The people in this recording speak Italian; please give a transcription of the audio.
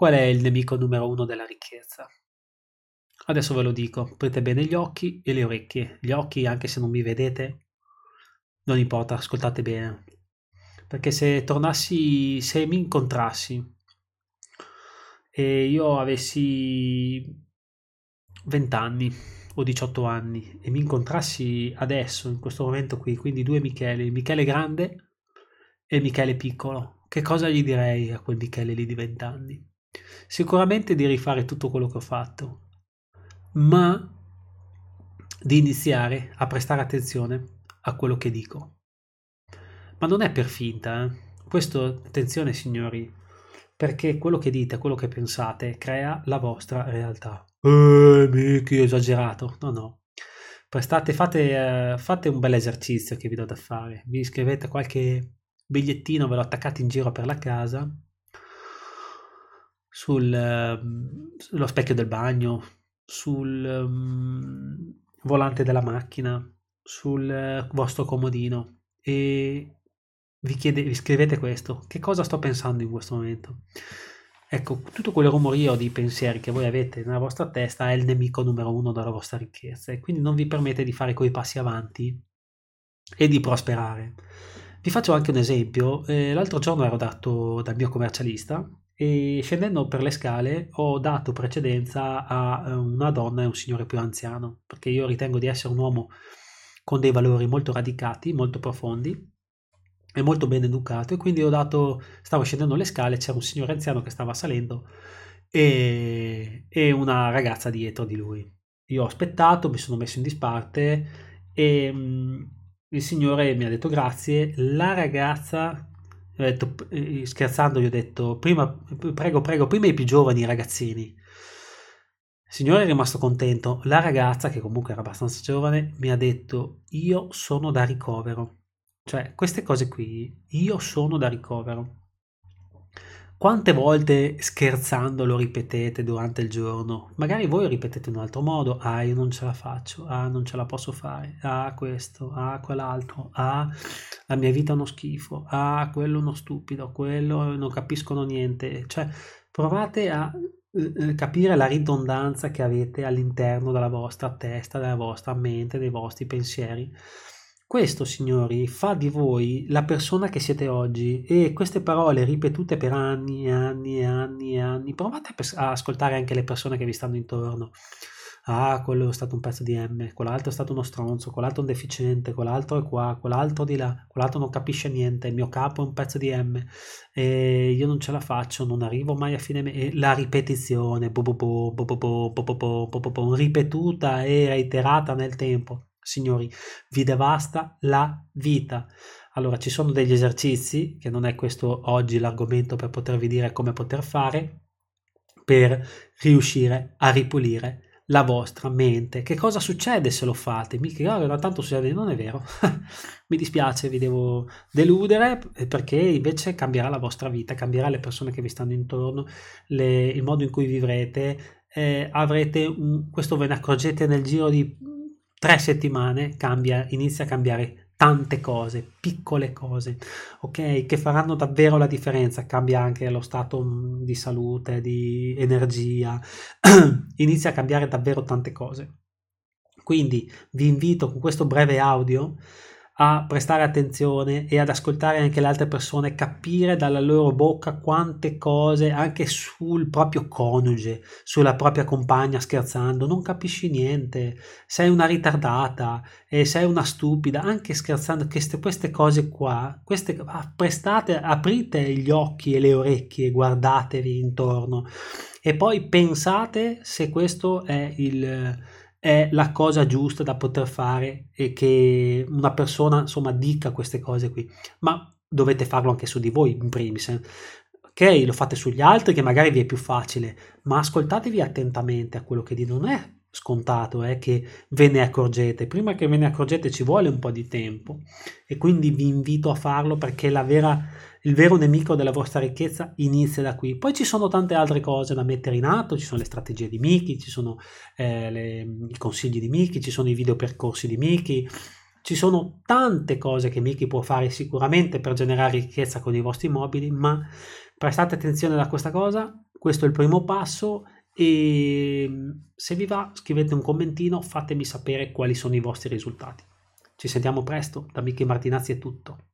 Qual è il nemico numero uno della ricchezza? Adesso ve lo dico, aprite bene gli occhi e le orecchie. Gli occhi, anche se non mi vedete, non importa, ascoltate bene. Perché se tornassi, se mi incontrassi e io avessi 20 anni o 18 anni e mi incontrassi adesso, in questo momento qui, quindi due Michele, Michele grande e Michele piccolo, che cosa gli direi a quel Michele lì di 20 anni? Sicuramente di rifare tutto quello che ho fatto, ma di iniziare a prestare attenzione a quello che dico. Ma non è per finta, eh? questo, attenzione signori, perché quello che dite, quello che pensate, crea la vostra realtà. Eh, Mickey, esagerato. No, no. Prestate, fate, uh, fate un bel esercizio che vi do da fare. Vi scrivete qualche bigliettino, ve lo attaccate in giro per la casa, sul, sullo specchio del bagno, sul um, volante della macchina, sul vostro comodino e vi, chiede, vi scrivete questo. Che cosa sto pensando in questo momento? Ecco, tutto quel rumorio di pensieri che voi avete nella vostra testa è il nemico numero uno della vostra ricchezza e quindi non vi permette di fare quei passi avanti e di prosperare. Vi faccio anche un esempio. Eh, l'altro giorno ero dato dal mio commercialista e scendendo per le scale ho dato precedenza a eh, una donna e un signore più anziano, perché io ritengo di essere un uomo con dei valori molto radicati, molto profondi e molto ben educato e quindi ho dato, stavo scendendo le scale, c'era un signore anziano che stava salendo e, e una ragazza dietro di lui. Io ho aspettato, mi sono messo in disparte e mh, mm, il signore mi ha detto grazie, la ragazza ho detto, eh, scherzando gli ho detto prima, prego prego prima i più giovani ragazzini. Il signore è rimasto contento. La ragazza che comunque era abbastanza giovane mi ha detto io sono da ricovero. Cioè queste cose qui io sono da ricovero quante volte scherzando lo ripetete durante il giorno? Magari voi ripetete in un altro modo, ah io non ce la faccio, ah non ce la posso fare, ah questo, ah quell'altro, ah la mia vita è uno schifo, ah quello è uno stupido, quello non capiscono niente. Cioè provate a eh, eh, capire la ridondanza che avete all'interno della vostra testa, della vostra mente, dei vostri pensieri questo, signori, fa di voi la persona che siete oggi e queste parole ripetute per anni e anni e anni e anni, provate a ascoltare anche le persone che vi stanno intorno. Ah, quello è stato un pezzo di M, quell'altro è stato uno stronzo, quell'altro un deficiente, quell'altro è qua, quell'altro di là, quell'altro non capisce niente, il mio capo è un pezzo di M e io non ce la faccio, non arrivo mai a fine mese. La ripetizione, ripetuta e reiterata nel tempo signori, vi devasta la vita. Allora, ci sono degli esercizi, che non è questo oggi l'argomento per potervi dire come poter fare, per riuscire a ripulire la vostra mente. Che cosa succede se lo fate? Mica, oh, tanto succede, non è vero. Mi dispiace, vi devo deludere perché invece cambierà la vostra vita, cambierà le persone che vi stanno intorno, le, il modo in cui vivrete. Eh, avrete un, questo ve ne accorgete nel giro di tre settimane cambia, inizia a cambiare tante cose, piccole cose, ok, che faranno davvero la differenza. Cambia anche lo stato mm, di salute, di energia, inizia a cambiare davvero tante cose. Quindi vi invito con questo breve audio a prestare attenzione e ad ascoltare anche le altre persone, capire dalla loro bocca quante cose anche sul proprio coniuge, sulla propria compagna scherzando, non capisci niente, sei una ritardata e sei una stupida, anche scherzando, queste, queste cose qua, queste, ah, prestate, aprite gli occhi e le orecchie, guardatevi intorno. E poi pensate se questo è il è la cosa giusta da poter fare e che una persona insomma dica queste cose qui ma dovete farlo anche su di voi in primis eh. ok lo fate sugli altri che magari vi è più facile ma ascoltatevi attentamente a quello che dicono non è scontato è eh, che ve ne accorgete prima che ve ne accorgete ci vuole un po' di tempo e quindi vi invito a farlo perché vera il vero nemico della vostra ricchezza inizia da qui. Poi ci sono tante altre cose da mettere in atto, ci sono le strategie di Miki, ci sono eh, le, i consigli di Miki, ci sono i video percorsi di Miki, ci sono tante cose che Miki può fare sicuramente per generare ricchezza con i vostri mobili, ma prestate attenzione a questa cosa questo è il primo passo e se vi va scrivete un commentino, fatemi sapere quali sono i vostri risultati. Ci sentiamo presto, da Michi Martinazzi è tutto.